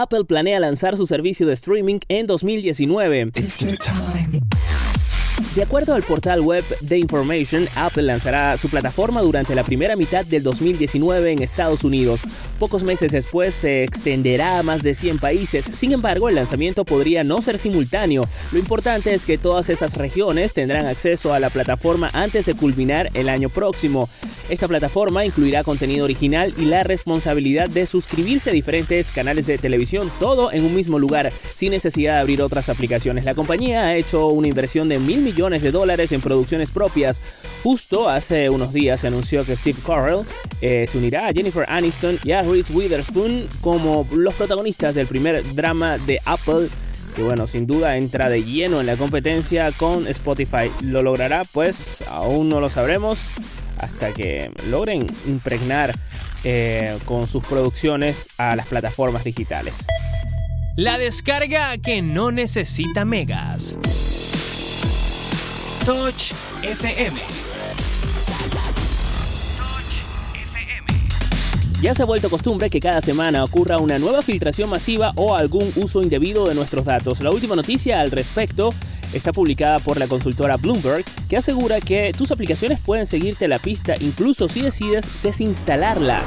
Apple planea lanzar su servicio de streaming en 2019. De acuerdo al portal web The Information, Apple lanzará su plataforma durante la primera mitad del 2019 en Estados Unidos. Pocos meses después se extenderá a más de 100 países. Sin embargo, el lanzamiento podría no ser simultáneo. Lo importante es que todas esas regiones tendrán acceso a la plataforma antes de culminar el año próximo. Esta plataforma incluirá contenido original y la responsabilidad de suscribirse a diferentes canales de televisión, todo en un mismo lugar, sin necesidad de abrir otras aplicaciones. La compañía ha hecho una inversión de mil millones de dólares en producciones propias. Justo hace unos días se anunció que Steve Carell eh, se unirá a Jennifer Aniston y a Reese Witherspoon como los protagonistas del primer drama de Apple que bueno, sin duda entra de lleno en la competencia con Spotify. ¿Lo logrará? Pues aún no lo sabremos hasta que logren impregnar eh, con sus producciones a las plataformas digitales. La descarga que no necesita megas. Touch FM. Ya se ha vuelto costumbre que cada semana ocurra una nueva filtración masiva o algún uso indebido de nuestros datos. La última noticia al respecto está publicada por la consultora Bloomberg, que asegura que tus aplicaciones pueden seguirte la pista incluso si decides desinstalarla.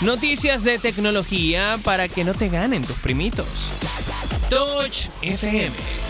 Noticias de tecnología para que no te ganen tus primitos. Touch FM.